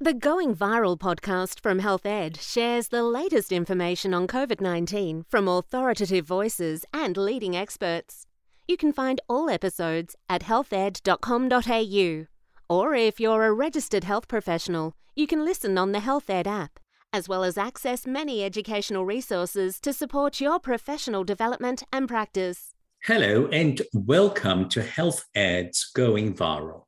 The Going Viral podcast from Health Ed shares the latest information on COVID 19 from authoritative voices and leading experts. You can find all episodes at healthed.com.au. Or if you're a registered health professional, you can listen on the Health Ed app, as well as access many educational resources to support your professional development and practice. Hello, and welcome to Health Ed's Going Viral.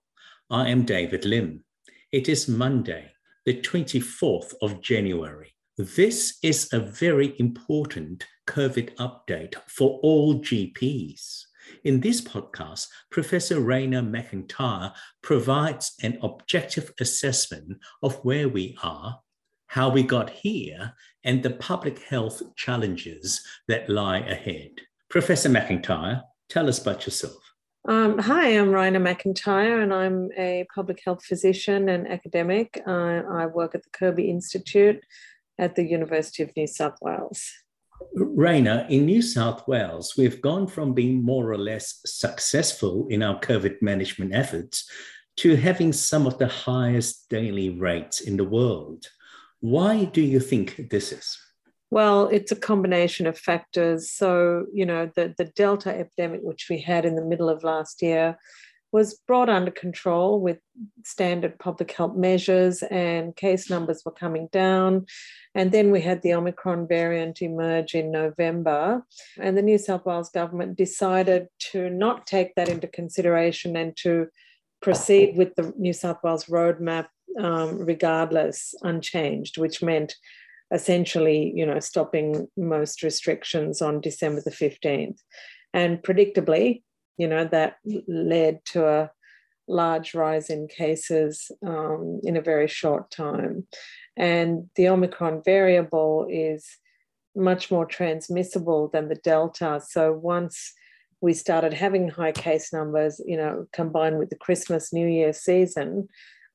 I am David Lim. It is Monday, the 24th of January. This is a very important COVID update for all GPs. In this podcast, Professor Raina MacIntyre provides an objective assessment of where we are, how we got here, and the public health challenges that lie ahead. Professor MacIntyre, tell us about yourself. Um, hi, I'm Raina MacIntyre, and I'm a public health physician and academic. Uh, I work at the Kirby Institute at the University of New South Wales. Raina, in New South Wales, we've gone from being more or less successful in our COVID management efforts to having some of the highest daily rates in the world. Why do you think this is? Well, it's a combination of factors. So, you know, the, the Delta epidemic, which we had in the middle of last year, was brought under control with standard public health measures, and case numbers were coming down. And then we had the Omicron variant emerge in November, and the New South Wales government decided to not take that into consideration and to proceed with the New South Wales roadmap um, regardless, unchanged, which meant essentially, you know, stopping most restrictions on December the 15th. And predictably, you know, that led to a large rise in cases um, in a very short time. And the Omicron variable is much more transmissible than the Delta. So once we started having high case numbers, you know, combined with the Christmas New Year season,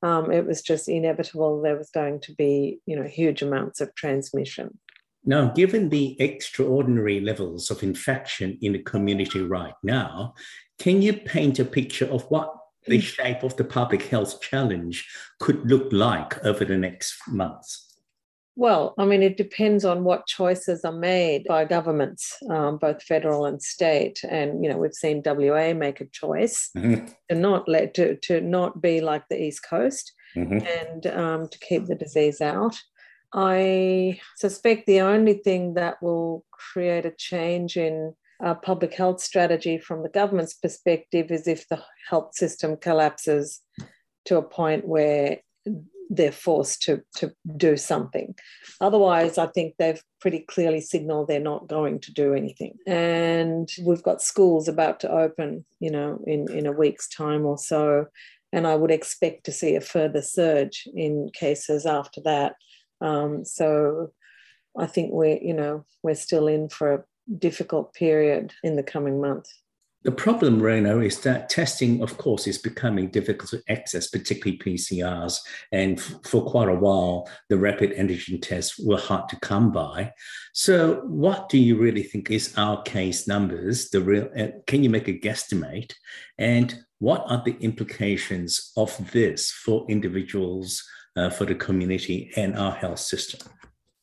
um, it was just inevitable there was going to be, you know, huge amounts of transmission. Now, given the extraordinary levels of infection in the community right now, can you paint a picture of what the mm. shape of the public health challenge could look like over the next months? Well, I mean, it depends on what choices are made by governments, um, both federal and state. And you know, we've seen WA make a choice mm-hmm. to not let to to not be like the East Coast mm-hmm. and um, to keep the disease out. I suspect the only thing that will create a change in uh, public health strategy from the government's perspective is if the health system collapses to a point where they're forced to, to do something. Otherwise, I think they've pretty clearly signaled they're not going to do anything. And we've got schools about to open, you know, in, in a week's time or so. And I would expect to see a further surge in cases after that. Um, so I think we're, you know, we're still in for a difficult period in the coming months. The problem, Raina, is that testing, of course, is becoming difficult to access, particularly PCRs. And f- for quite a while, the rapid antigen tests were hard to come by. So, what do you really think is our case numbers? The real, uh, can you make a guesstimate? And what are the implications of this for individuals, uh, for the community, and our health system?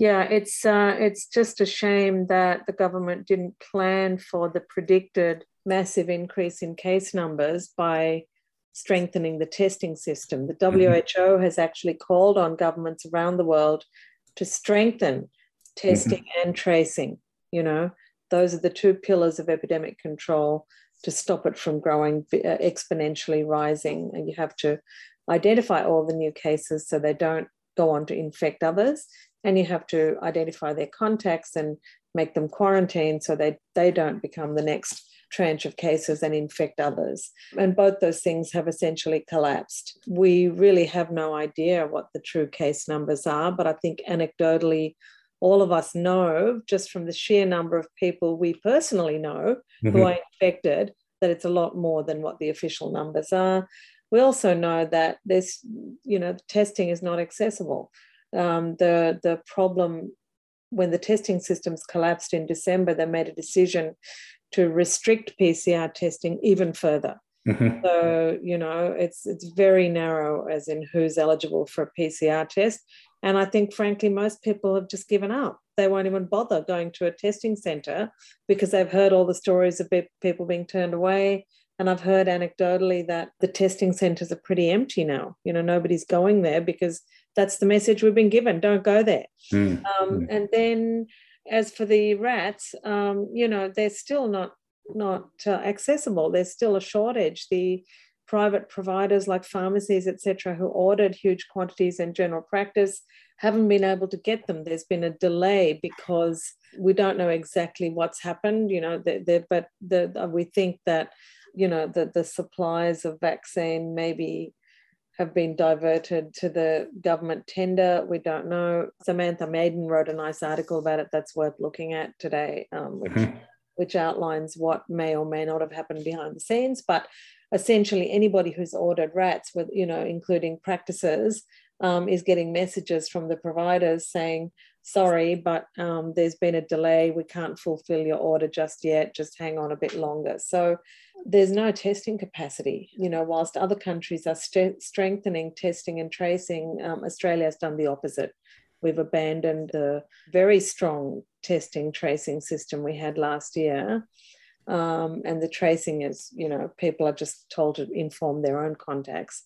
Yeah, it's uh, it's just a shame that the government didn't plan for the predicted massive increase in case numbers by strengthening the testing system. The WHO mm-hmm. has actually called on governments around the world to strengthen testing mm-hmm. and tracing. You know, those are the two pillars of epidemic control to stop it from growing uh, exponentially rising. And you have to identify all the new cases so they don't go on to infect others. And you have to identify their contacts and make them quarantine so they, they don't become the next tranche of cases and infect others. And both those things have essentially collapsed. We really have no idea what the true case numbers are, but I think anecdotally, all of us know just from the sheer number of people we personally know mm-hmm. who are infected that it's a lot more than what the official numbers are. We also know that this, you know, testing is not accessible. Um, the the problem when the testing systems collapsed in December, they made a decision to restrict PCR testing even further. Mm-hmm. So, you know, it's it's very narrow as in who's eligible for a PCR test. And I think, frankly, most people have just given up. They won't even bother going to a testing center because they've heard all the stories of people being turned away. And I've heard anecdotally that the testing centers are pretty empty now. You know, nobody's going there because that's the message we've been given don't go there. Mm. Um, and then as for the rats, um, you know, they're still not not uh, accessible. There's still a shortage. The private providers like pharmacies, etc., who ordered huge quantities in general practice haven't been able to get them. There's been a delay because we don't know exactly what's happened. You know, the, the, but the, we think that you know the, the supplies of vaccine maybe have been diverted to the government tender. We don't know. Samantha Maiden wrote a nice article about it that's worth looking at today, um, which, mm-hmm. which outlines what may or may not have happened behind the scenes. But essentially, anybody who's ordered rats, with you know, including practices, um, is getting messages from the providers saying, sorry, but um, there's been a delay. We can't fulfill your order just yet. Just hang on a bit longer. So there's no testing capacity. You know, whilst other countries are st- strengthening testing and tracing, um, Australia has done the opposite. We've abandoned the very strong testing tracing system we had last year. Um, and the tracing is, you know, people are just told to inform their own contacts.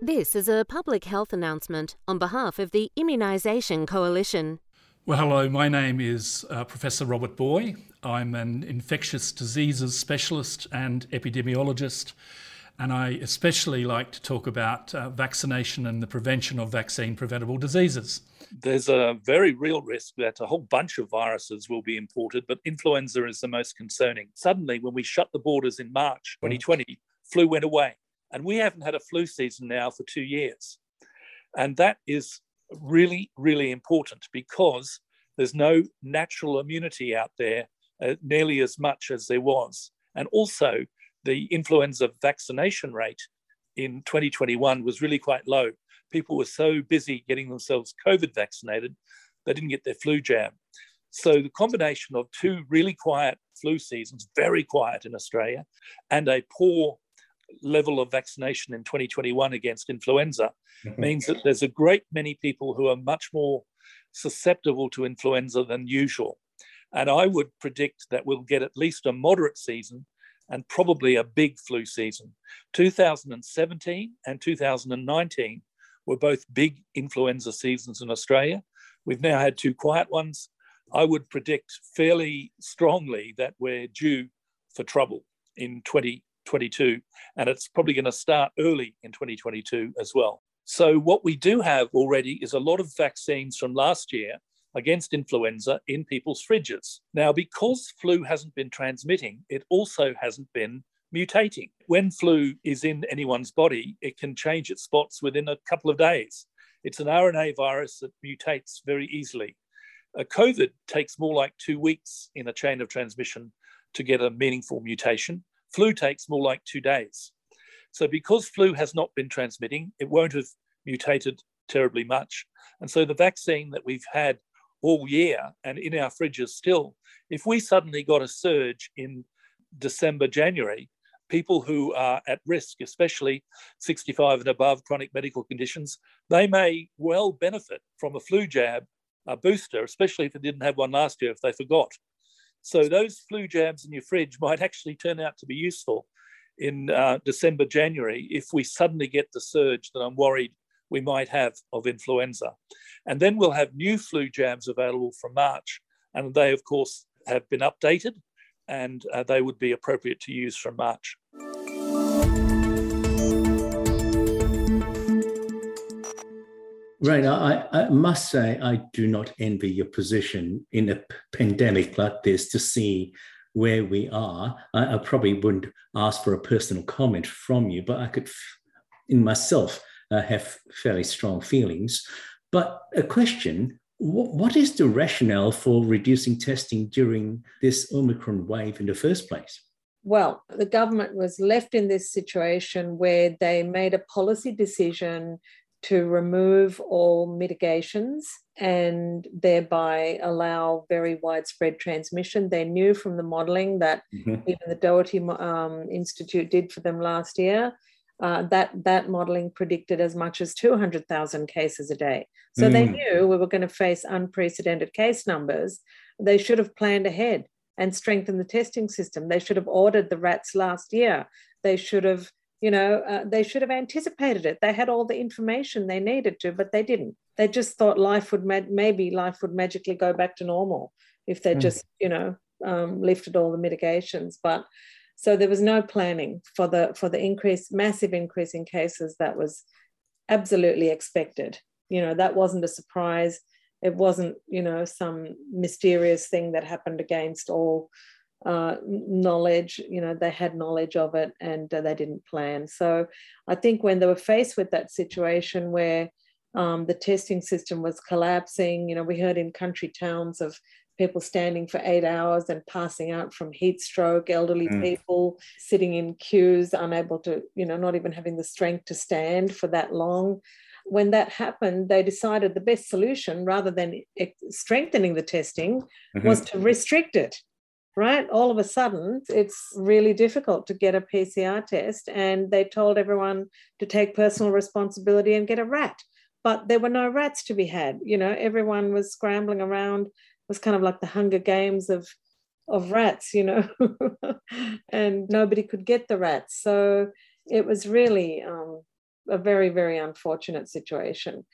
This is a public health announcement on behalf of the Immunisation Coalition. Well, hello, my name is uh, Professor Robert Booy. I'm an infectious diseases specialist and epidemiologist, and I especially like to talk about uh, vaccination and the prevention of vaccine preventable diseases. There's a very real risk that a whole bunch of viruses will be imported, but influenza is the most concerning. Suddenly, when we shut the borders in March 2020, flu went away. And we haven't had a flu season now for two years. And that is really, really important because there's no natural immunity out there uh, nearly as much as there was. And also, the influenza vaccination rate in 2021 was really quite low. People were so busy getting themselves COVID vaccinated, they didn't get their flu jab. So, the combination of two really quiet flu seasons, very quiet in Australia, and a poor level of vaccination in 2021 against influenza mm-hmm. means that there's a great many people who are much more susceptible to influenza than usual. And I would predict that we'll get at least a moderate season and probably a big flu season. 2017 and 2019 were both big influenza seasons in Australia. We've now had two quiet ones. I would predict fairly strongly that we're due for trouble in 20 2022, and it's probably going to start early in 2022 as well. So, what we do have already is a lot of vaccines from last year against influenza in people's fridges. Now, because flu hasn't been transmitting, it also hasn't been mutating. When flu is in anyone's body, it can change its spots within a couple of days. It's an RNA virus that mutates very easily. A COVID takes more like two weeks in a chain of transmission to get a meaningful mutation. Flu takes more like two days. So, because flu has not been transmitting, it won't have mutated terribly much. And so, the vaccine that we've had all year and in our fridges still, if we suddenly got a surge in December, January, people who are at risk, especially 65 and above chronic medical conditions, they may well benefit from a flu jab, a booster, especially if they didn't have one last year, if they forgot. So those flu jabs in your fridge might actually turn out to be useful in uh, December, January, if we suddenly get the surge that I'm worried we might have of influenza. And then we'll have new flu jabs available from March. And they, of course, have been updated and uh, they would be appropriate to use from March. Right. I, I must say, I do not envy your position in a pandemic like this to see where we are. I, I probably wouldn't ask for a personal comment from you, but I could, in myself, uh, have fairly strong feelings. But a question what is the rationale for reducing testing during this Omicron wave in the first place? Well, the government was left in this situation where they made a policy decision to remove all mitigations and thereby allow very widespread transmission. They knew from the modeling that mm-hmm. even the Doherty um, Institute did for them last year. Uh, that that modeling predicted as much as 200,000 cases a day. So mm. they knew we were going to face unprecedented case numbers. They should have planned ahead and strengthened the testing system. They should have ordered the rats last year. They should have you know uh, they should have anticipated it. They had all the information they needed to but they didn't. They just thought life would ma- maybe life would magically go back to normal if they mm. just you know um, lifted all the mitigations. But so there was no planning for the for the increase massive increase in cases that was absolutely expected. You know that wasn't a surprise. It wasn't you know some mysterious thing that happened against all uh, knowledge, you know, they had knowledge of it and uh, they didn't plan. So I think when they were faced with that situation where um, the testing system was collapsing, you know, we heard in country towns of people standing for eight hours and passing out from heat stroke, elderly mm. people sitting in queues, unable to, you know, not even having the strength to stand for that long. When that happened, they decided the best solution, rather than strengthening the testing, mm-hmm. was to restrict it right? All of a sudden, it's really difficult to get a PCR test. And they told everyone to take personal responsibility and get a rat. But there were no rats to be had. You know, everyone was scrambling around. It was kind of like the Hunger Games of of rats, you know, and nobody could get the rats. So it was really um, a very, very unfortunate situation.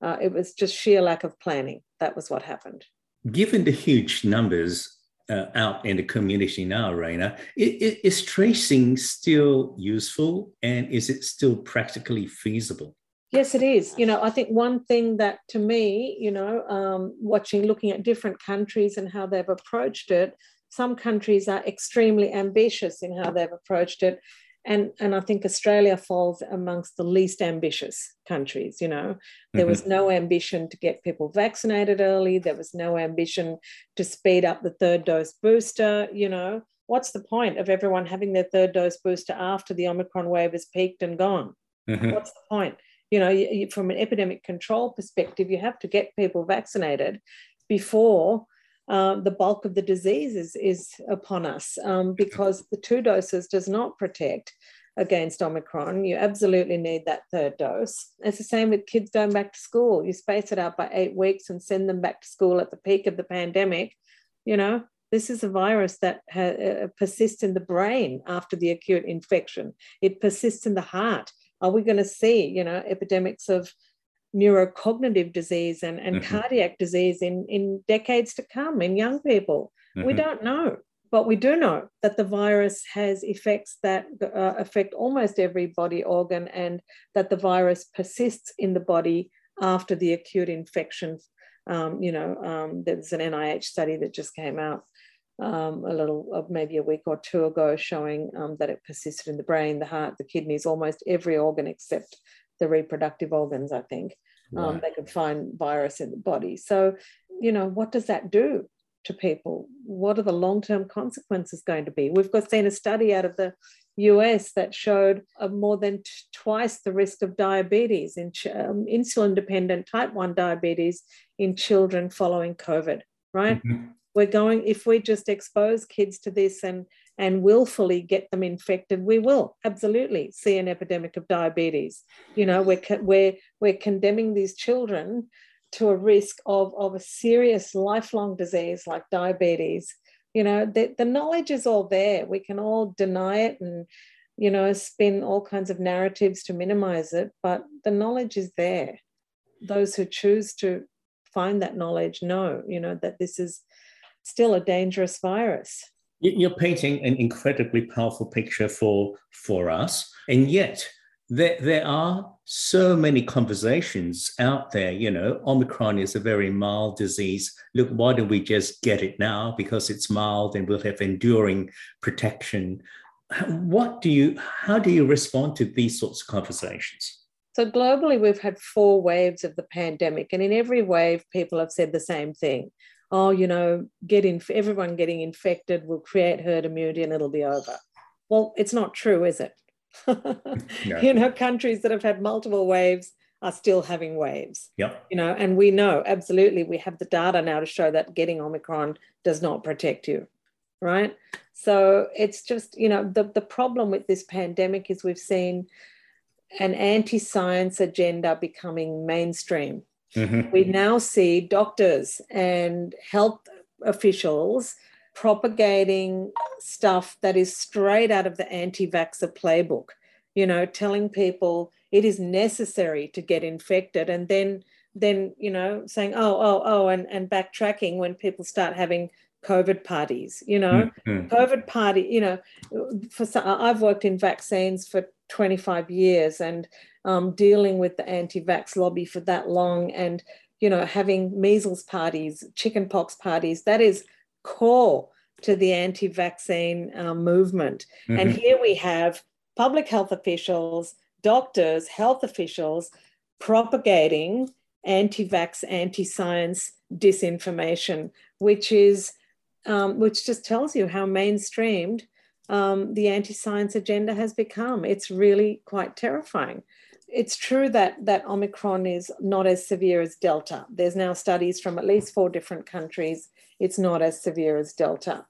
Uh, it was just sheer lack of planning. That was what happened. Given the huge numbers uh, out in the community now, Raina. Is tracing still useful and is it still practically feasible? Yes, it is. You know, I think one thing that to me, you know, um, watching, looking at different countries and how they've approached it, some countries are extremely ambitious in how they've approached it and and I think Australia falls amongst the least ambitious countries. You know, there mm-hmm. was no ambition to get people vaccinated early. There was no ambition to speed up the third dose booster. You know, what's the point of everyone having their third dose booster after the Omicron wave has peaked and gone? Mm-hmm. What's the point? You know, you, you, from an epidemic control perspective, you have to get people vaccinated before um, the bulk of the disease is, is upon us um, because the two doses does not protect against Omicron. You absolutely need that third dose. It's the same with kids going back to school. You space it out by eight weeks and send them back to school at the peak of the pandemic. You know, this is a virus that ha- uh, persists in the brain after the acute infection. It persists in the heart. Are we going to see, you know, epidemics of neurocognitive disease and, and mm-hmm. cardiac disease in, in decades to come in young people. Mm-hmm. We don't know. But we do know that the virus has effects that uh, affect almost every body organ and that the virus persists in the body after the acute infection. Um, you know, um, there's an NIH study that just came out um, a little, uh, maybe a week or two ago, showing um, that it persisted in the brain, the heart, the kidneys, almost every organ except the reproductive organs, I think. Um, right. Um, they could find virus in the body. So, you know, what does that do to people? What are the long term consequences going to be? We've got seen a study out of the US that showed more than t- twice the risk of diabetes in ch- um, insulin dependent type 1 diabetes in children following COVID, right? Mm-hmm. We're going, if we just expose kids to this and and willfully get them infected, we will absolutely see an epidemic of diabetes. You know, we're, we're, we're condemning these children to a risk of, of a serious lifelong disease like diabetes. You know, the, the knowledge is all there. We can all deny it and, you know, spin all kinds of narratives to minimize it, but the knowledge is there. Those who choose to find that knowledge know, you know, that this is still a dangerous virus. You're painting an incredibly powerful picture for, for us. And yet, there, there are so many conversations out there. You know, Omicron is a very mild disease. Look, why don't we just get it now because it's mild and we'll have enduring protection? What do you, how do you respond to these sorts of conversations? So, globally, we've had four waves of the pandemic, and in every wave, people have said the same thing oh, you know, get in, everyone getting infected will create herd immunity and it'll be over. Well, it's not true, is it? no. You know, countries that have had multiple waves are still having waves. Yep. You know, and we know absolutely we have the data now to show that getting Omicron does not protect you. Right. So it's just, you know, the, the problem with this pandemic is we've seen an anti-science agenda becoming mainstream. Mm-hmm. We now see doctors and health officials propagating stuff that is straight out of the anti-vaxxer playbook you know telling people it is necessary to get infected and then then you know saying oh oh oh and and backtracking when people start having covid parties you know mm-hmm. covid party you know for some, i've worked in vaccines for 25 years and um, dealing with the anti-vax lobby for that long and you know having measles parties chickenpox parties that is core to the anti-vaccine um, movement mm-hmm. and here we have public health officials, doctors, health officials propagating anti vax, anti science disinformation, which is um, which just tells you how mainstreamed um, the anti science agenda has become. It's really quite terrifying. It's true that, that Omicron is not as severe as Delta. There's now studies from at least four different countries. It's not as severe as Delta.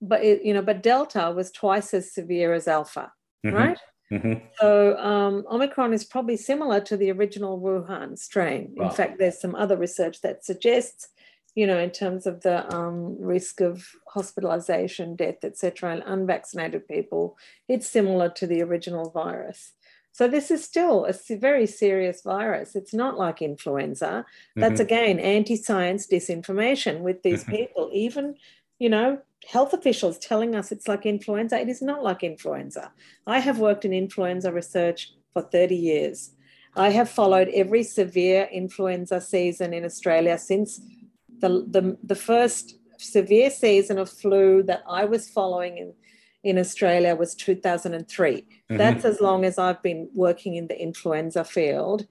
But it, you know, but Delta was twice as severe as Alpha mm-hmm. right? Mm-hmm. So um, Omicron is probably similar to the original Wuhan strain. Wow. In fact, there's some other research that suggests, you know, in terms of the um, risk of hospitalization, death, etc., in unvaccinated people, it's similar to the original virus. So this is still a very serious virus. It's not like influenza. That's mm-hmm. again anti-science disinformation with these mm-hmm. people. Even you know, health officials telling us it's like influenza. It is not like influenza. I have worked in influenza research for 30 years. I have followed every severe influenza season in Australia since the, the, the first severe season of flu that I was following in, in Australia was 2003. Mm-hmm. That's as long as I've been working in the influenza field.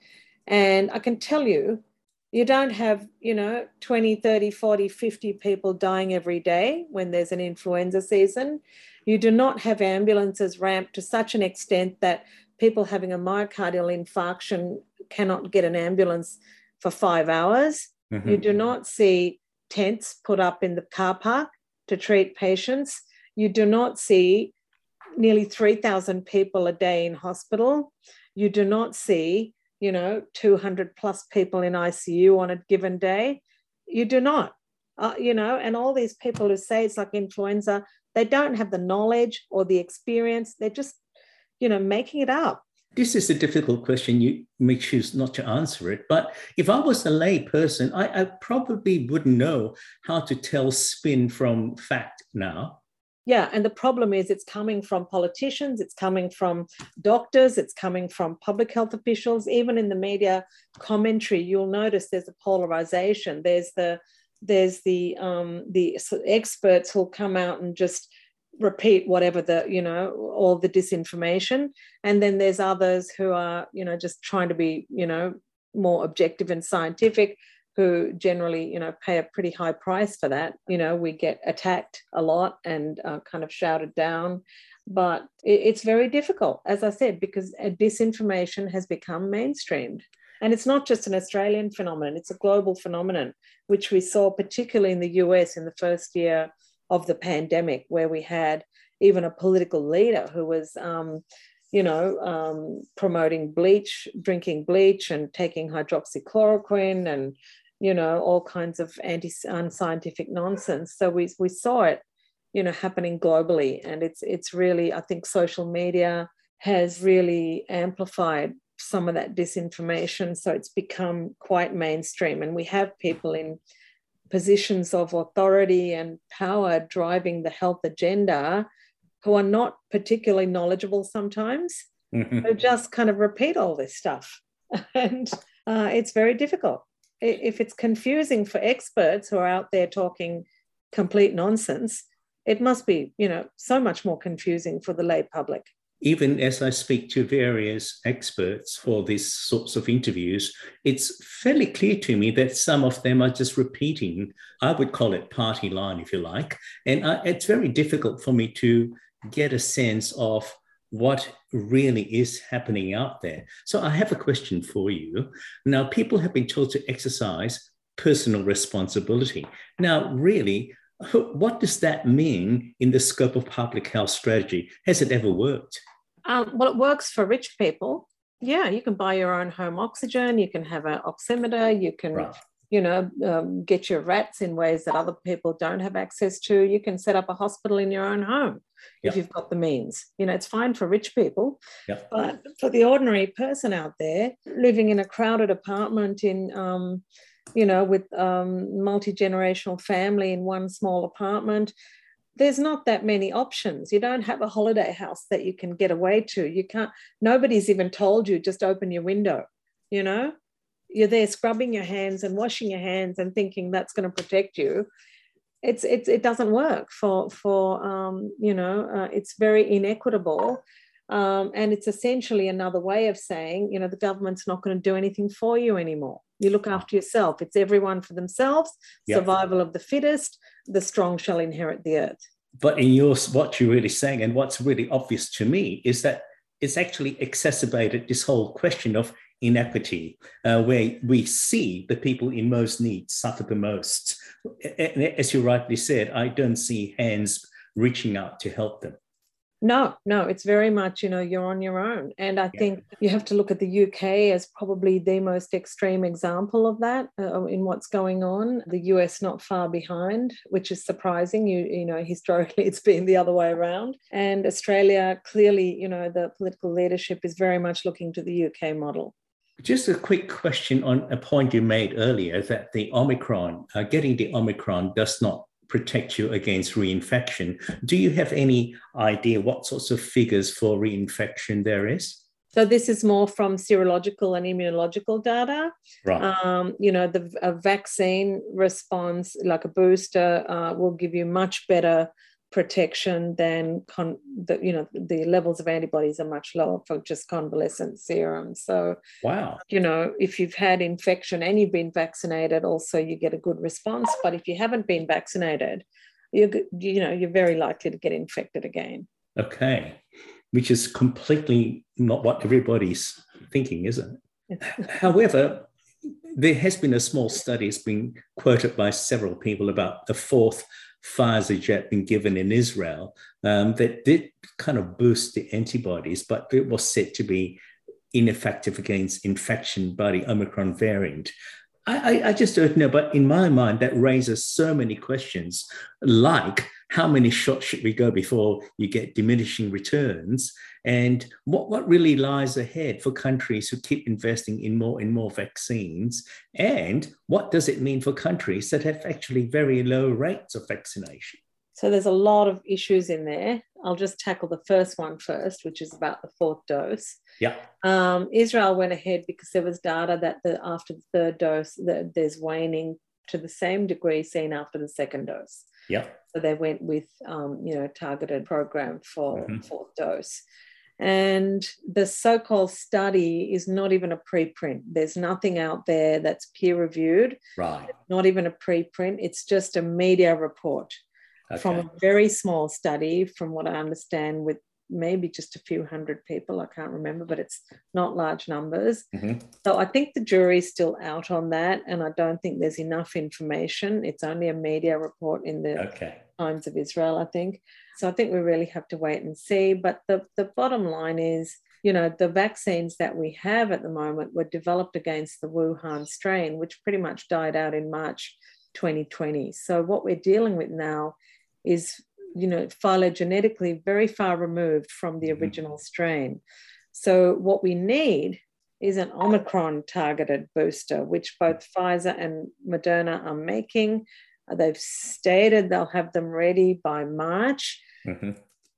And I can tell you, you don't have you know 20 30 40 50 people dying every day when there's an influenza season you do not have ambulances ramped to such an extent that people having a myocardial infarction cannot get an ambulance for five hours mm-hmm. you do not see tents put up in the car park to treat patients you do not see nearly 3000 people a day in hospital you do not see you know, 200 plus people in ICU on a given day. You do not, uh, you know, and all these people who say it's like influenza, they don't have the knowledge or the experience. They're just, you know, making it up. This is a difficult question. You may choose not to answer it. But if I was a lay person, I, I probably wouldn't know how to tell spin from fact now yeah and the problem is it's coming from politicians it's coming from doctors it's coming from public health officials even in the media commentary you'll notice there's a polarization. There's the there's the um, the experts who'll come out and just repeat whatever the you know all the disinformation. And then there's others who are you know just trying to be you know more objective and scientific who generally, you know, pay a pretty high price for that. You know, we get attacked a lot and uh, kind of shouted down. But it, it's very difficult, as I said, because uh, disinformation has become mainstreamed. And it's not just an Australian phenomenon, it's a global phenomenon, which we saw particularly in the US in the first year of the pandemic, where we had even a political leader who was um, you know, um, promoting bleach, drinking bleach, and taking hydroxychloroquine, and you know, all kinds of anti unscientific nonsense. So we we saw it, you know, happening globally, and it's it's really I think social media has really amplified some of that disinformation. So it's become quite mainstream, and we have people in positions of authority and power driving the health agenda who are not particularly knowledgeable sometimes, who just kind of repeat all this stuff. and uh, it's very difficult. If it's confusing for experts who are out there talking complete nonsense, it must be, you know, so much more confusing for the lay public. Even as I speak to various experts for these sorts of interviews, it's fairly clear to me that some of them are just repeating, I would call it party line, if you like. And I, it's very difficult for me to get a sense of what really is happening out there. So I have a question for you. Now, people have been told to exercise personal responsibility. Now, really, what does that mean in the scope of public health strategy? Has it ever worked? Um, well, it works for rich people. Yeah, you can buy your own home oxygen. You can have an oximeter. You can right you know, um, get your rats in ways that other people don't have access to. You can set up a hospital in your own home yep. if you've got the means. You know, it's fine for rich people, yep. but for the ordinary person out there living in a crowded apartment in, um, you know, with um, multi generational family in one small apartment, there's not that many options. You don't have a holiday house that you can get away to. You can't, nobody's even told you just open your window, you know? You're there scrubbing your hands and washing your hands and thinking that's going to protect you it's, it's it doesn't work for for um, you know uh, it's very inequitable. Um, and it's essentially another way of saying you know the government's not going to do anything for you anymore. You look after yourself. It's everyone for themselves yep. survival of the fittest the strong shall inherit the earth. But in your what you're really saying and what's really obvious to me is that it's actually exacerbated this whole question of inequity, uh, where we see the people in most need suffer the most. As you rightly said, I don't see hands reaching out to help them. No, no, it's very much, you know, you're on your own. And I yeah. think you have to look at the UK as probably the most extreme example of that uh, in what's going on. The US not far behind, which is surprising. You, you know, historically it's been the other way around. And Australia, clearly, you know, the political leadership is very much looking to the UK model. Just a quick question on a point you made earlier that the Omicron, uh, getting the Omicron does not protect you against reinfection. Do you have any idea what sorts of figures for reinfection there is? So this is more from serological and immunological data. Right. Um, you know, the a vaccine response, like a booster, uh, will give you much better protection than con- the, you know the levels of antibodies are much lower for just convalescent serum. So wow. you know if you've had infection and you've been vaccinated also you get a good response. But if you haven't been vaccinated you you know you're very likely to get infected again. Okay. Which is completely not what everybody's thinking is it? However there has been a small study it's been quoted by several people about the fourth Pfizer yet been given in Israel um, that did kind of boost the antibodies, but it was said to be ineffective against infection by the Omicron variant. I, I, just don't know, but in my mind, that raises so many questions like how many shots should we go before you get diminishing returns? And what, what really lies ahead for countries who keep investing in more and more vaccines? And what does it mean for countries that have actually very low rates of vaccination? So there's a lot of issues in there. I'll just tackle the first one first, which is about the fourth dose. Yeah. Um, Israel went ahead because there was data that the, after the third dose, the, there's waning to the same degree seen after the second dose. Yeah. So they went with, um, you know, targeted program for mm-hmm. fourth dose. And the so called study is not even a preprint. There's nothing out there that's peer reviewed. Right. Not even a preprint. It's just a media report okay. from a very small study, from what I understand, with maybe just a few hundred people. I can't remember, but it's not large numbers. Mm-hmm. So I think the jury's still out on that. And I don't think there's enough information. It's only a media report in the okay. Times of Israel, I think. So I think we really have to wait and see. But the, the bottom line is, you know, the vaccines that we have at the moment were developed against the Wuhan strain, which pretty much died out in March 2020. So what we're dealing with now is you know, phylogenetically very far removed from the mm-hmm. original strain. So, what we need is an Omicron targeted booster, which both Pfizer and Moderna are making. Uh, they've stated they'll have them ready by March. Mm-hmm.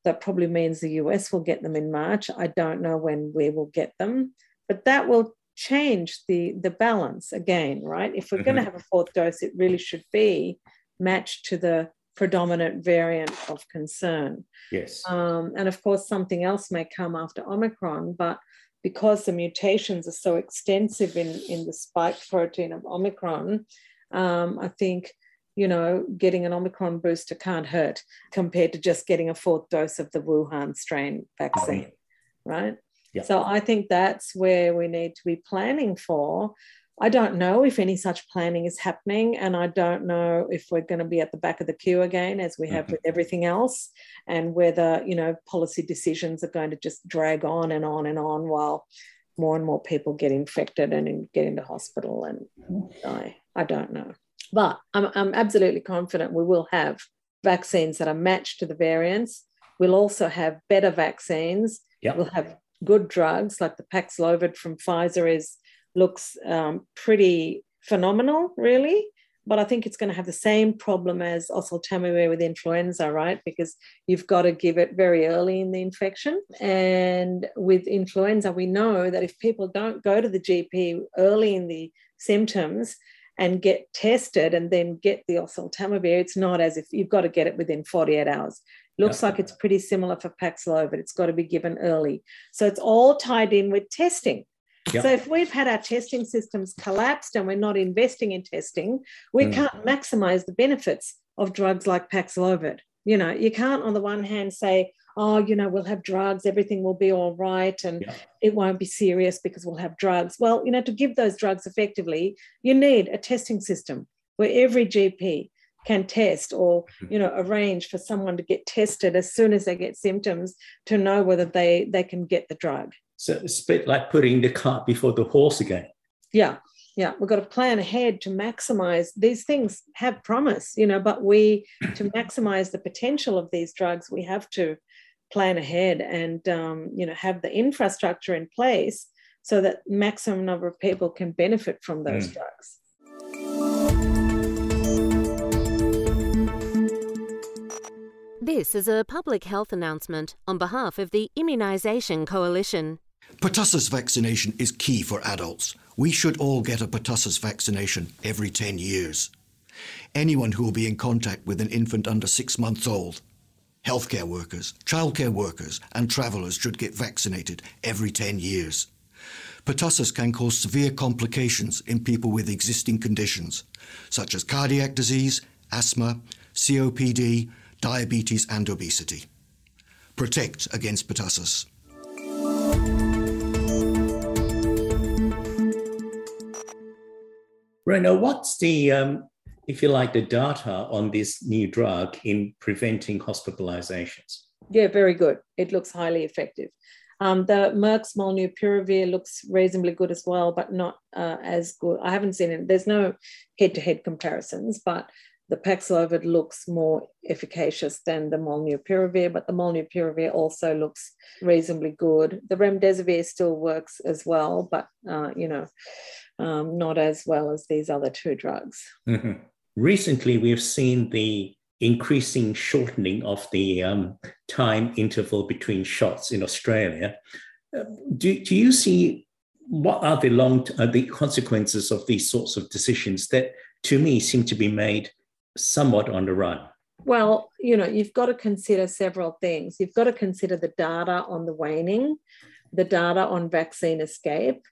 That probably means the US will get them in March. I don't know when we will get them, but that will change the, the balance again, right? If we're mm-hmm. going to have a fourth dose, it really should be matched to the predominant variant of concern. Yes. Um, and of course, something else may come after Omicron, but because the mutations are so extensive in, in the spike protein of Omicron, um, I think, you know, getting an Omicron booster can't hurt compared to just getting a fourth dose of the Wuhan strain vaccine. right? So I think that's where we need to be planning for. I don't know if any such planning is happening, and I don't know if we're going to be at the back of the queue again, as we have mm-hmm. with everything else, and whether you know policy decisions are going to just drag on and on and on while more and more people get infected and get into hospital and die. I don't know, but I'm, I'm absolutely confident we will have vaccines that are matched to the variants. We'll also have better vaccines. Yep. We'll have good drugs like the Paxlovid from Pfizer is looks um, pretty phenomenal, really. But I think it's going to have the same problem as oseltamivir with influenza, right? Because you've got to give it very early in the infection. And with influenza, we know that if people don't go to the GP early in the symptoms, and get tested and then get the oseltamivir, it's not as if you've got to get it within 48 hours. Looks like it's pretty similar for Paxlovid. It's got to be given early. So it's all tied in with testing. Yep. So if we've had our testing systems collapsed and we're not investing in testing, we mm. can't maximize the benefits of drugs like Paxlovid. You know, you can't on the one hand say, oh, you know, we'll have drugs, everything will be all right, and it won't be serious because we'll have drugs. Well, you know, to give those drugs effectively, you need a testing system where every GP can test or mm-hmm. you know arrange for someone to get tested as soon as they get symptoms to know whether they they can get the drug so it's a bit like putting the cart before the horse again yeah yeah we've got to plan ahead to maximize these things have promise you know but we to maximize the potential of these drugs we have to plan ahead and um, you know have the infrastructure in place so that maximum number of people can benefit from those mm. drugs This is a public health announcement on behalf of the Immunisation Coalition. Pertussis vaccination is key for adults. We should all get a pertussis vaccination every 10 years. Anyone who will be in contact with an infant under six months old, healthcare workers, childcare workers, and travellers should get vaccinated every 10 years. Pertussis can cause severe complications in people with existing conditions, such as cardiac disease, asthma, COPD, diabetes and obesity. Protect against pertussis. Raina, what's the, um, if you like, the data on this new drug in preventing hospitalizations? Yeah, very good. It looks highly effective. Um, the Merck's molnupiravir looks reasonably good as well, but not uh, as good. I haven't seen it. There's no head-to-head comparisons, but the Paxlovid looks more efficacious than the molnupiravir, but the molnupiravir also looks reasonably good. The remdesivir still works as well, but uh, you know, um, not as well as these other two drugs. Mm-hmm. Recently, we've seen the increasing shortening of the um, time interval between shots in Australia. Uh, do, do you see what are the long uh, the consequences of these sorts of decisions that to me seem to be made somewhat on the run? Well, you know, you've got to consider several things. You've got to consider the data on the waning, the data on vaccine escape.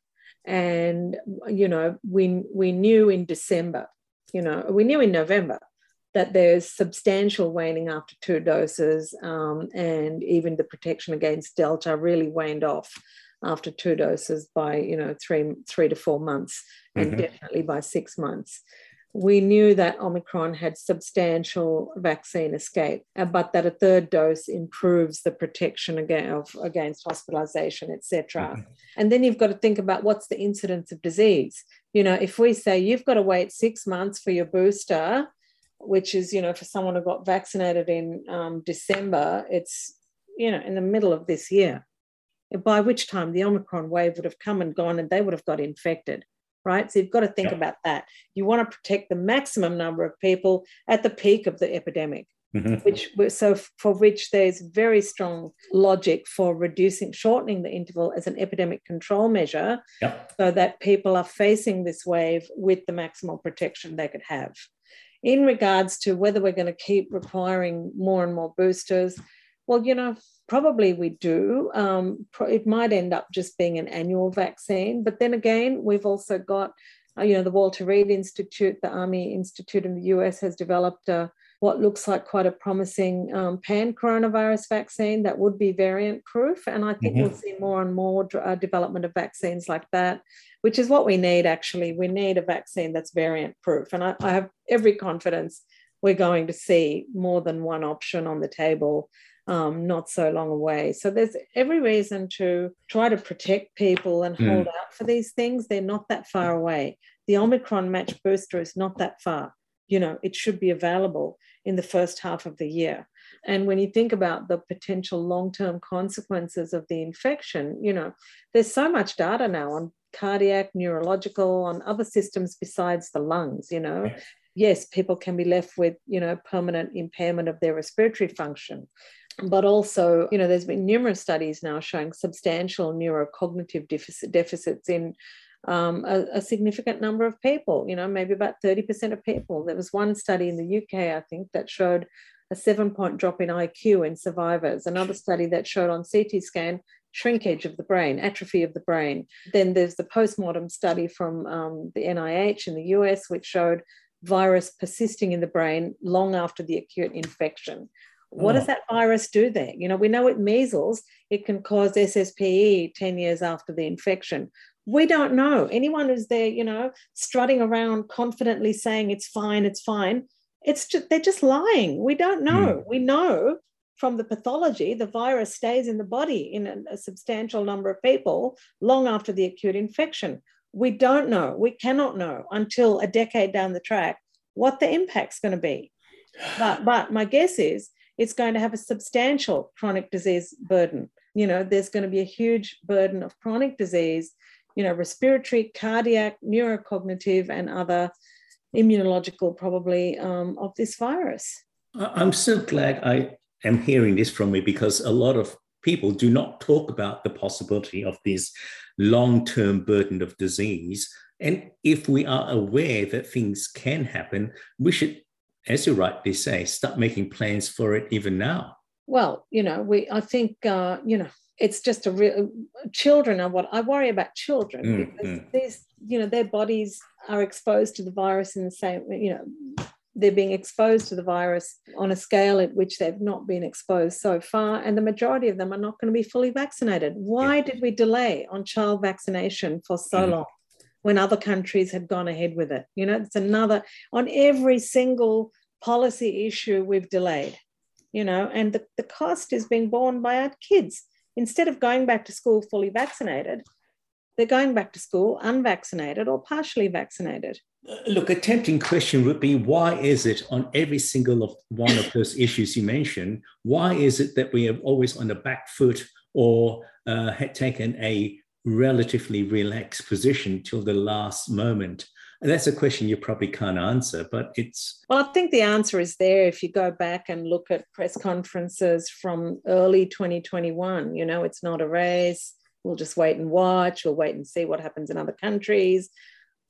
And, you know, we, we knew in December, you know, we knew in November that there's substantial waning after two doses, um, and even the protection against Delta really waned off after two doses by you know three three to four months, and mm-hmm. definitely by six months we knew that Omicron had substantial vaccine escape, uh, but that a third dose improves the protection against, against hospitalization, etc. Mm-hmm. And then you've got to think about what's the incidence of disease. You know, if we say you've got to wait six months for your booster, which is, you know, for someone who got vaccinated in um, December, it's, you know, in the middle of this year, by which time the Omicron wave would have come and gone and they would have got infected right? So you've got to think about that. You want to protect the maximum number of people at the peak of the epidemic. Mm-hmm. Which so for which there's very strong logic for reducing, shortening the interval as an epidemic control measure, so that people are facing this wave with the maximal protection they could have. In regards to whether we're going to keep requiring more and more boosters, well, you know, probably we do. Um, it might end up just being an annual vaccine, but then again, we've also got, uh, you know, the Walter Reed Institute, the Army Institute in the US has developed a what looks like quite a promising um, pan coronavirus vaccine that would be variant proof. And I think mm-hmm. we'll see more and more uh, development of vaccines like that, which is what we need actually. We need a vaccine that's variant proof. And I, I have every confidence we're going to see more than one option on the table um, not so long away. So there's every reason to try to protect people and mm. hold out for these things. They're not that far away. The Omicron match booster is not that far. You know, it should be available in the first half of the year. And when you think about the potential long term consequences of the infection, you know, there's so much data now on cardiac, neurological, on other systems besides the lungs, you know. Yes, people can be left with, you know, permanent impairment of their respiratory function but also, you know, there's been numerous studies now showing substantial neurocognitive deficit, deficits in um, a, a, significant number of people, you know, maybe about 30% of people. There was one study in the UK, I think, that showed a seven point drop in IQ in survivors, another study that showed on CT scan shrinkage of the brain, atrophy of the brain. Then there's the postmortem study from um, the NIH in the US, which showed virus persisting in the brain long after the acute infection. What oh. does that virus do there? You know, we know it measles, it can cause SSPE 10 years after the infection. We don't know. Anyone who's there, you know, strutting around confidently saying it's fine, it's fine, it's just, they're just lying. We don't know. Mm. We know from the pathology, the virus stays in the body in a, a substantial number of people long after the acute infection. We don't know. We cannot know until a decade down the track what the impact's going to be. But, but my guess is it's going to have a substantial chronic disease burden. You know, there's going to be a huge burden of chronic disease, you know, respiratory, cardiac, neurocognitive, and other immunological, probably, um, of this virus. I'm so glad I am hearing this from you because a lot of people do not talk about the possibility of this long term burden of disease. And if we are aware that things can happen, we should as you rightly say, start making plans for it even now. Well, you know, we I think uh, you know it's just a real children are what I worry about children mm, because mm. these you know their bodies are exposed to the virus in the same you know they're being exposed to the virus on a scale at which they've not been exposed so far, and the majority of them are not going to be fully vaccinated. Why yeah. did we delay on child vaccination for so mm. long? When other countries had gone ahead with it. You know, it's another, on every single policy issue, we've delayed, you know, and the, the cost is being borne by our kids. Instead of going back to school fully vaccinated, they're going back to school unvaccinated or partially vaccinated. Uh, look, a tempting question would be why is it on every single of one of those issues you mentioned, why is it that we are always on the back foot or uh, had taken a relatively relaxed position till the last moment? And that's a question you probably can't answer, but it's. Well, I think the answer is there if you go back and look at press conferences from early 2021. You know, it's not a race. We'll just wait and watch. We'll wait and see what happens in other countries.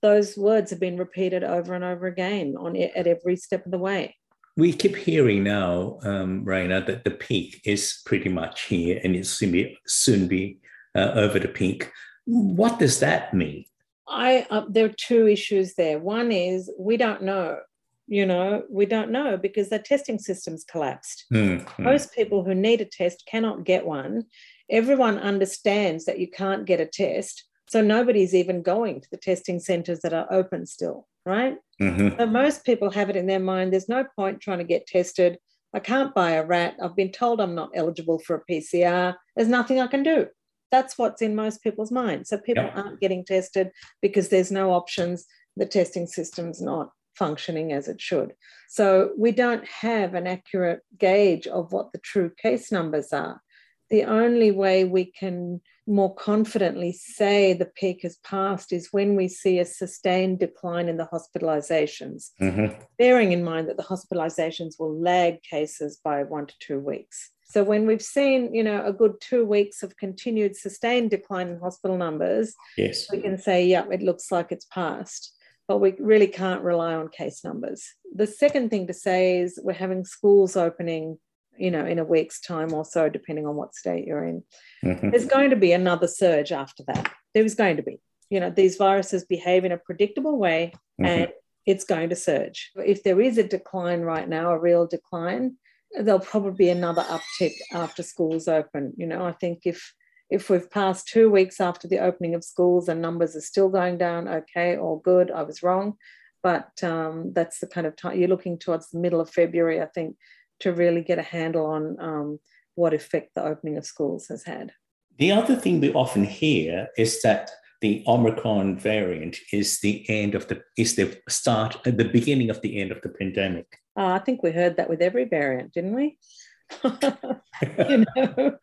Those words have been repeated over and over again on at every step of the way. We keep hearing now, um, Raina, that the peak is pretty much here and it's soon be, soon be uh, over to pink. What does that mean? I uh, there are two issues there. One is we don't know. You know, we don't know because the testing system's collapsed. Mm-hmm. Most people who need a test cannot get one. Everyone understands that you can't get a test. So nobody's even going to the testing centers that are open still, right? Mm-hmm. So most people have it in their mind there's no point trying to get tested. I can't buy a RAT. I've been told I'm not eligible for a PCR. There's nothing I can do that's what's in most people's minds. So people yeah. aren't getting tested because there's no options. The testing system's not functioning as it should. So we don't have an accurate gauge of what the true case numbers are. The only way we can more confidently say the peak has passed is when we see a sustained decline in the hospitalizations, mm-hmm. bearing in mind that the hospitalizations will lag cases by one to two weeks. So when we've seen, you know, a good two weeks of continued sustained decline in hospital numbers, yes, we can say, yeah, it looks like it's passed. But we really can't rely on case numbers. The second thing to say is we're having schools opening, you know, in a week's time or so, depending on what state you're in. Mm-hmm. There's going to be another surge after that. There is going to be. You know, these viruses behave in a predictable way, mm-hmm. and it's going to surge. If there is a decline right now, a real decline, there'll probably be another uptick after schools open. You know, I think if if we've passed two weeks after the opening of schools and numbers are still going down, okay, all good. I was wrong, but um, that's the kind of time you're looking towards the middle of February, I think, to really get a handle on um, what effect the opening of schools has had. The other thing we often hear is that the Omicron variant is the end of the is the start at the beginning of the end of the pandemic. Oh, I think we heard that with every variant, didn't we? you know,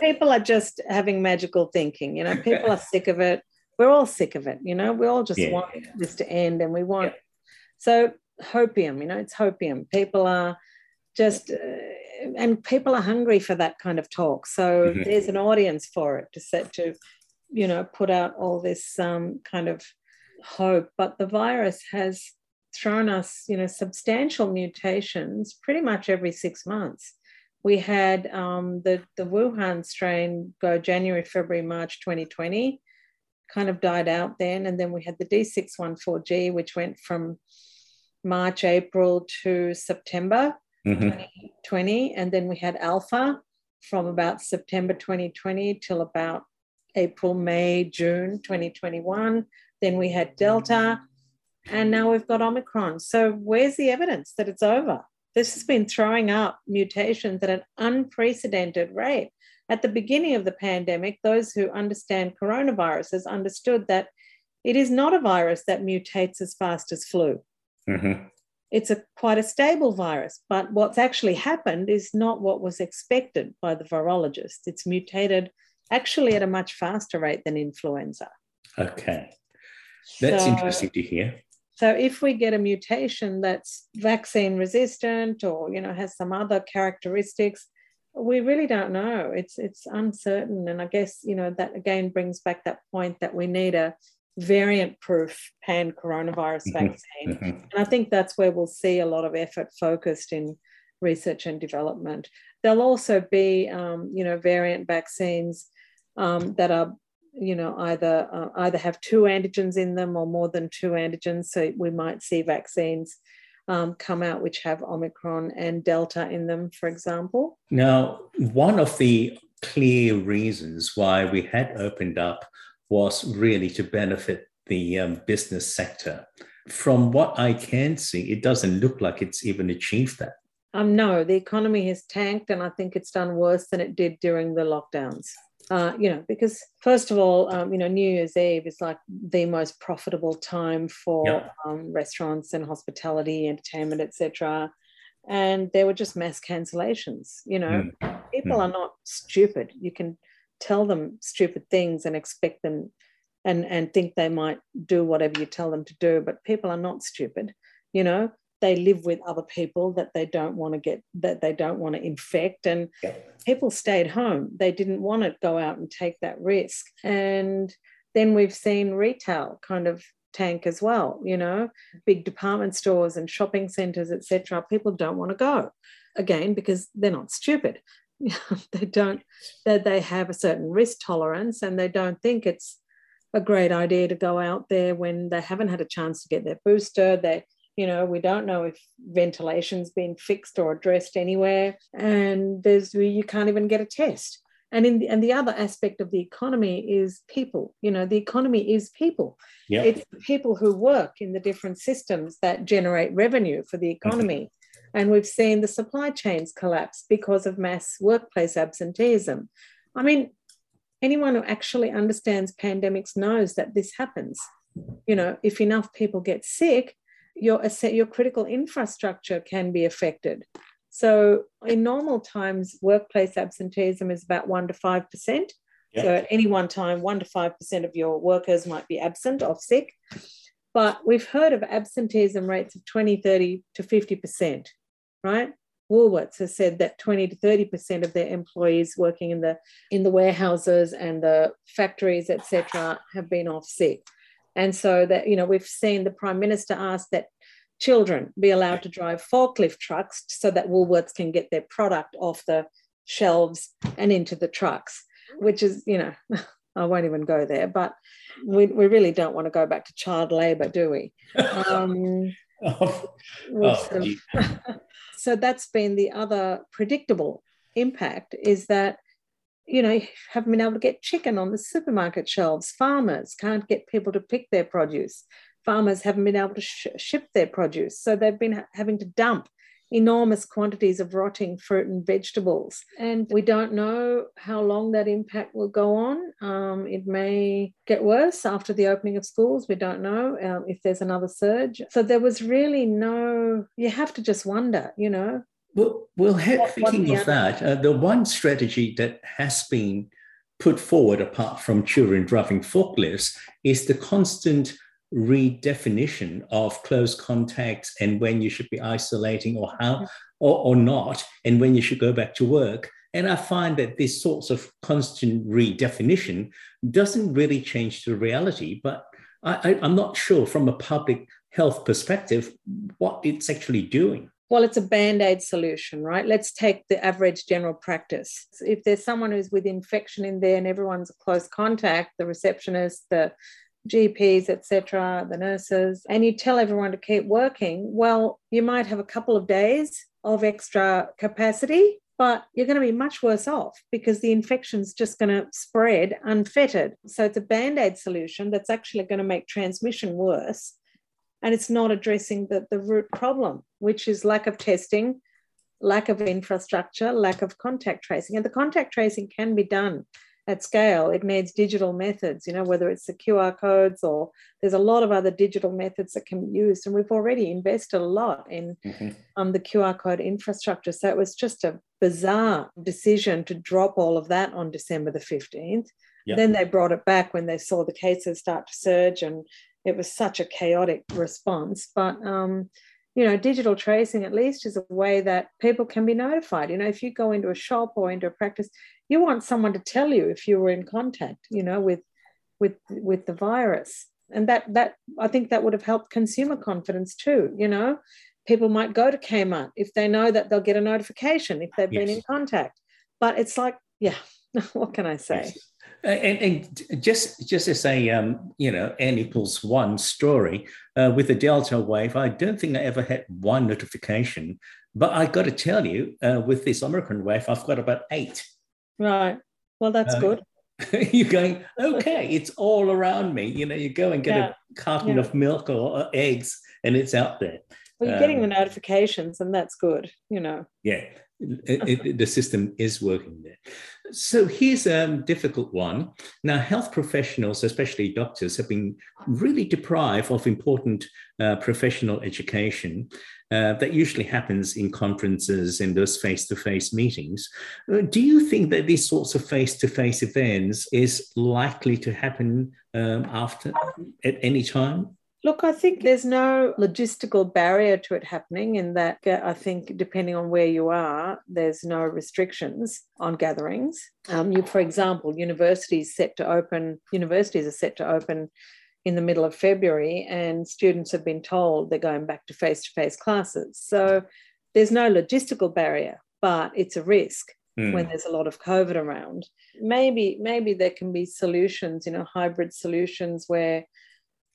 people are just having magical thinking. You know, people are sick of it. We're all sick of it. You know, we all just yeah. want this to end, and we want. Yeah. So hopium, you know, it's hopium. People are just, uh, and people are hungry for that kind of talk. So mm-hmm. there's an audience for it to set to you know, put out all this um, kind of hope. But the virus has thrown us, you know, substantial mutations pretty much every six months. We had um, the, the Wuhan strain go January, February, March 2020, kind of died out then. And then we had the D614G, which went from March, April to September mm-hmm. 2020. And then we had Alpha from about September 2020 till about April, May, June 2021. Then we had Delta, and now we've got Omicron. So, where's the evidence that it's over? This has been throwing up mutations at an unprecedented rate. At the beginning of the pandemic, those who understand coronaviruses understood that it is not a virus that mutates as fast as flu. Mm-hmm. It's a quite a stable virus, but what's actually happened is not what was expected by the virologists. It's mutated actually at a much faster rate than influenza. Okay. That's so, interesting to hear. So if we get a mutation that's vaccine resistant or you know has some other characteristics, we really don't know. It's it's uncertain. And I guess, you know, that again brings back that point that we need a variant proof pan coronavirus mm-hmm. vaccine. Mm-hmm. And I think that's where we'll see a lot of effort focused in research and development. There'll also be, um, you know, variant vaccines um, that are you know either uh, either have two antigens in them or more than two antigens so we might see vaccines um, come out which have omicron and delta in them for example. Now one of the clear reasons why we had opened up was really to benefit the um, business sector. From what i can see it doesn't look like it's even achieved that. Um, no the economy has tanked and i think it's done worse than it did during the lockdowns uh, you know, because first of all, um, you know, New Year's Eve is like the most profitable time for yep. um, restaurants and hospitality, entertainment, etc. And there were just mass cancellations. You know, mm. people mm. are not stupid. You can tell them stupid things and expect them and and think they might do whatever you tell them to do, but people are not stupid. You know, they live with other people that they don't want to get that they don't want to infect. And yeah. people stayed home. They didn't want to go out and take that risk. And then we've seen retail kind of tank as well you know big department stores and shopping centers etc people don't want to go again because they're not stupid. They don't that they have a certain risk tolerance and they don't think it's a great idea to go out there when they haven't had a chance to get their booster. They you know we don't know if ventilation's been fixed or addressed anywhere and there's you can't even get a test. And in the, and the other aspect of the economy is people you know the economy is people. Yep. it's people who work in the different systems that generate revenue for the economy. Mm-hmm. and we've seen the supply chains collapse because of mass workplace absenteeism. I mean anyone who actually understands pandemics knows that this happens. You know if enough people get sick your, your critical infrastructure can be affected. So in normal times, workplace absenteeism is about one to 5%. Yeah. So at any one time, one to 5% of your workers might be absent or sick. But we've heard of absenteeism rates of 20, 30 to 50%, right? Woolworths has said that 20 to 30% of their employees working in the in the warehouses and the factories, etc., have been off sick. And so that, you know, we've seen the Prime Minister ask that children be allowed to drive forklift trucks so that Woolworths can get their product off the shelves and into the trucks, which is, you know, I won't even go there. But we, we really don't want to go back to child labor, do we? Um, oh, oh, so that's been the other predictable impact is that you know haven't been able to get chicken on the supermarket shelves farmers can't get people to pick their produce farmers haven't been able to sh- ship their produce so they've been ha- having to dump enormous quantities of rotting fruit and vegetables. And we don't know how long that impact will go on. Um, it may get worse after the opening of schools. We don't know um, if there's another surge. So there was really no, you have to just wonder, you know. Well, well heck, thinking of that, uh, the one strategy that has been put forward apart from children driving forklifts is the constant redefinition of close contacts and when you should be isolating or how or, or not and when you should go back to work. And i find that this sorts of constant redefinition doesn't really change the reality but I, I, i'm not sure from a public health perspective what it's actually doing well, it's a band aid solution, right? Let's take the average general practice. If there's someone who's with infection in there and everyone's a close contact, the receptionist, the GPs, etc., the nurses, and you tell everyone to keep working, well, you might have a couple of days of extra capacity, but you're going to be much worse off because the infection's just going to spread unfettered. So it's a band aid solution that's actually going to make transmission worse. And it's not addressing the, the root problem, which is lack of testing, lack of infrastructure, lack of contact tracing. And the contact tracing can be done at scale, it needs digital methods, you know, whether it's the QR codes or there's a lot of other digital methods that can be used. And we've already invested a lot in mm-hmm. um, the QR code infrastructure. So it was just a bizarre decision to drop all of that on December the 15th. Yep. Then they brought it back when they saw the cases start to surge and it was such a chaotic response. But um, you know, digital tracing at least is a way that people can be notified. You know, if you go into a shop or into a practice, you want someone to tell you if you were in contact, you know, with with with the virus. And that that I think that would have helped consumer confidence too, you know. People might go to Kmart if they know that they'll get a notification if they've yes. been in contact. But it's like, yeah, what can I say? Yes. And, and, just just as a um, you know n equals one story uh, with the delta wave, I don't think I ever had one notification. But I got to tell you, uh, with this Omicron wave, I've got about eight. Right. Well, that's uh, good. you're going okay. It's all around me. You know, you go and get yeah. a carton yeah. of milk or eggs, and it's out there. Well, you're um, getting the notifications, and that's good. You know. Yeah it, it, the system is working there. So here's a difficult one. Now, health professionals, especially doctors, have been really deprived of important uh, professional education uh, that usually happens in conferences and those face-to-face meetings. Uh, do you think that these sorts of face-to-face events is likely to happen um, after at any time? Look, I think there's no logistical barrier to it happening in that uh, I think depending on where you are, there's no restrictions on gatherings. Um, you, for example, universities set to open, universities are set to open in the middle of February, and students have been told they're going back to face-to-face classes. So there's no logistical barrier, but it's a risk mm. when there's a lot of COVID around. Maybe, maybe there can be solutions, you know, hybrid solutions where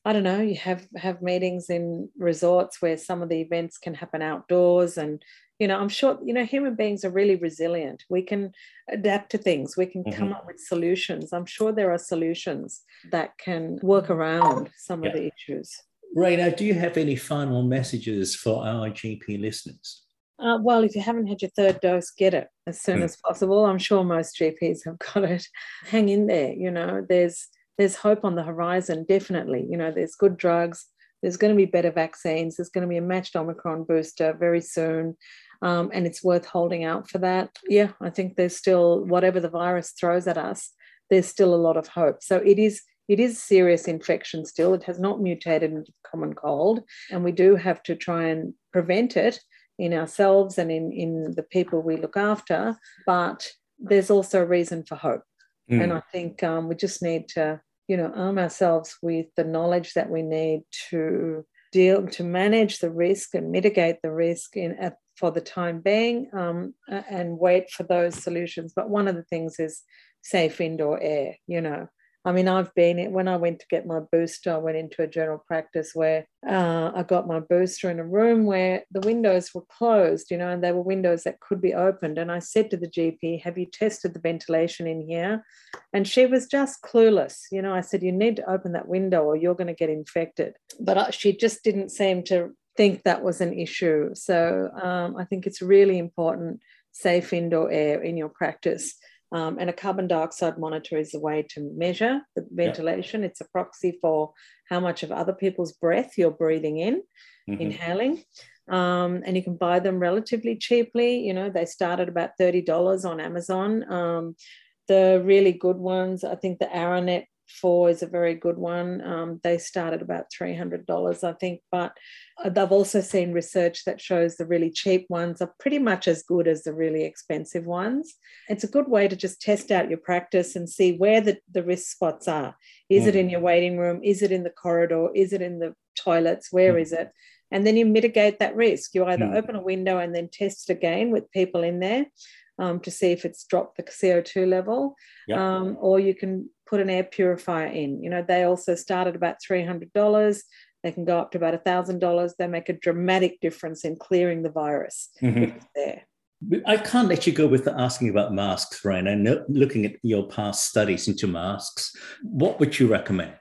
I don't know, you have have meetings in resorts where some of the events can happen outdoors and you know, I'm sure you know human beings are really resilient. We can adapt to things. We can mm-hmm. come up with solutions. I'm sure there are solutions that can work around some yeah. of the issues. Ray, now, do you have any final messages for our GP listeners? Uh, well, if you haven't had your third dose, get it as soon mm. as possible. I'm sure most GPs have got it. Hang in there. You know, there's there's hope on the horizon, definitely. You know, there's good drugs, there's going to be better vaccines, there's going to be a matched Omicron booster very soon. Um, and it's worth holding out for that. Yeah, I think there's still, whatever the virus throws at us, there's still a lot of hope. So it is it is serious infection still. It has not mutated into common cold, and we do have to try and prevent it in ourselves and in, in the people we look after. But there's also a reason for hope. Mm. And I think um, we just need to, you know, arm ourselves with the knowledge that we need to deal to manage the risk and mitigate the risk in at, for the time being um, and wait for those solutions. But one of the things is safe indoor air, you know, I mean, I've been when I went to get my booster, I went into a general practice where uh, I got my booster in a room where the windows were closed, you know, and they were windows that could be opened. And I said to the GP, Have you tested the ventilation in here? And she was just clueless. You know, I said, You need to open that window or you're going to get infected. But I, she just didn't seem to think that was an issue. So um, I think it's really important safe indoor air in your practice. Um, and a carbon dioxide monitor is a way to measure the ventilation. Yeah. It's a proxy for how much of other people's breath you're breathing in, mm-hmm. inhaling. Um, and you can buy them relatively cheaply. You know, they start at about $30 on Amazon. Um, the really good ones, I think the Aranet 4 is a very good one. Um, they start at about $300, I think, but they've also seen research that shows the really cheap ones are pretty much as good as the really expensive ones. It's a good way to just test out your practice and see where the, the risk spots are. Is mm. it in your waiting room? Is it in the corridor? Is it in the toilets? Where mm. is it? And then you mitigate that risk. You either mm. open a window and then test it again with people in there um, to see if it's dropped the CO2 level, yep. um, or you can put an air purifier in. You know, they also start at about $300. They can go up to about $1,000. They make a dramatic difference in clearing the virus mm-hmm. there. I can't let you go without asking about masks, Raina. And looking at your past studies into masks, what would you recommend?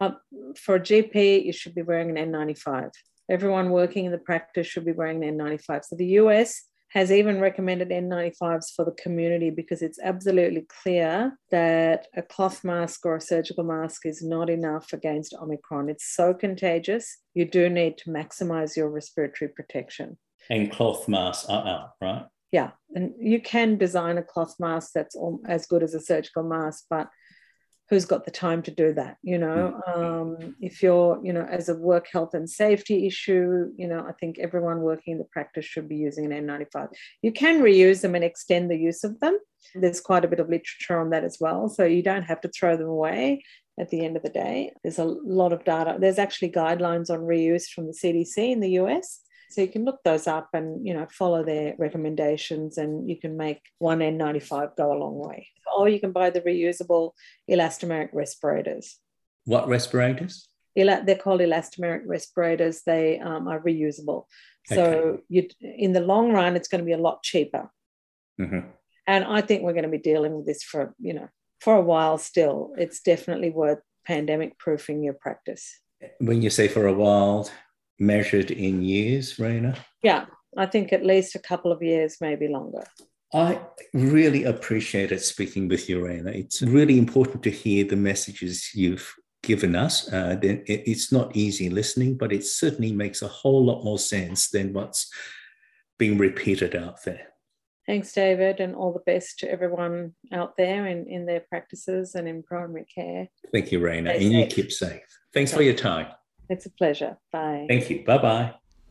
Uh, for a GP, you should be wearing an N95. Everyone working in the practice should be wearing an N95. So the US has even recommended N95s for the community because it's absolutely clear that a cloth mask or a surgical mask is not enough against Omicron. It's so contagious. You do need to maximize your respiratory protection. And cloth masks are out, right? Yeah. And you can design a cloth mask that's as good as a surgical mask, but who's got the time to do that you know? Mm. um, if you're you know as a work health and safety issue you know i think everyone working in the practice should be using an n95 you can reuse them and extend the use of them. There's quite a bit of literature on that as well so you don't have to throw them away at the end of the day. There's a lot of data. There's actually guidelines on reuse from the cdc in the us so you can look those up and you know follow their recommendations, and you can make one N95 go a long way. Or you can buy the reusable elastomeric respirators. What respirators? They're called elastomeric respirators. They um, are reusable. So you, in the long run, it's going to be a lot cheaper. Mm-hmm. And I think we're going to be dealing with this for you know for a while still. It's definitely worth pandemic proofing your practice. When you say for a while, measured in years, Raina? Yeah, I think at least a couple of years, maybe longer. I really appreciated speaking with you, Raina. It's really important to hear the messages you've given us. Uh, it's not easy listening, but it certainly makes a whole lot more sense than what's being repeated out there. Thanks, David, and all the best to everyone out there in, in their practices and in primary care. Thank you, Raina, Stay and safe. you keep safe. Thanks for your time. It's a pleasure. Bye. Thank you. Bye bye.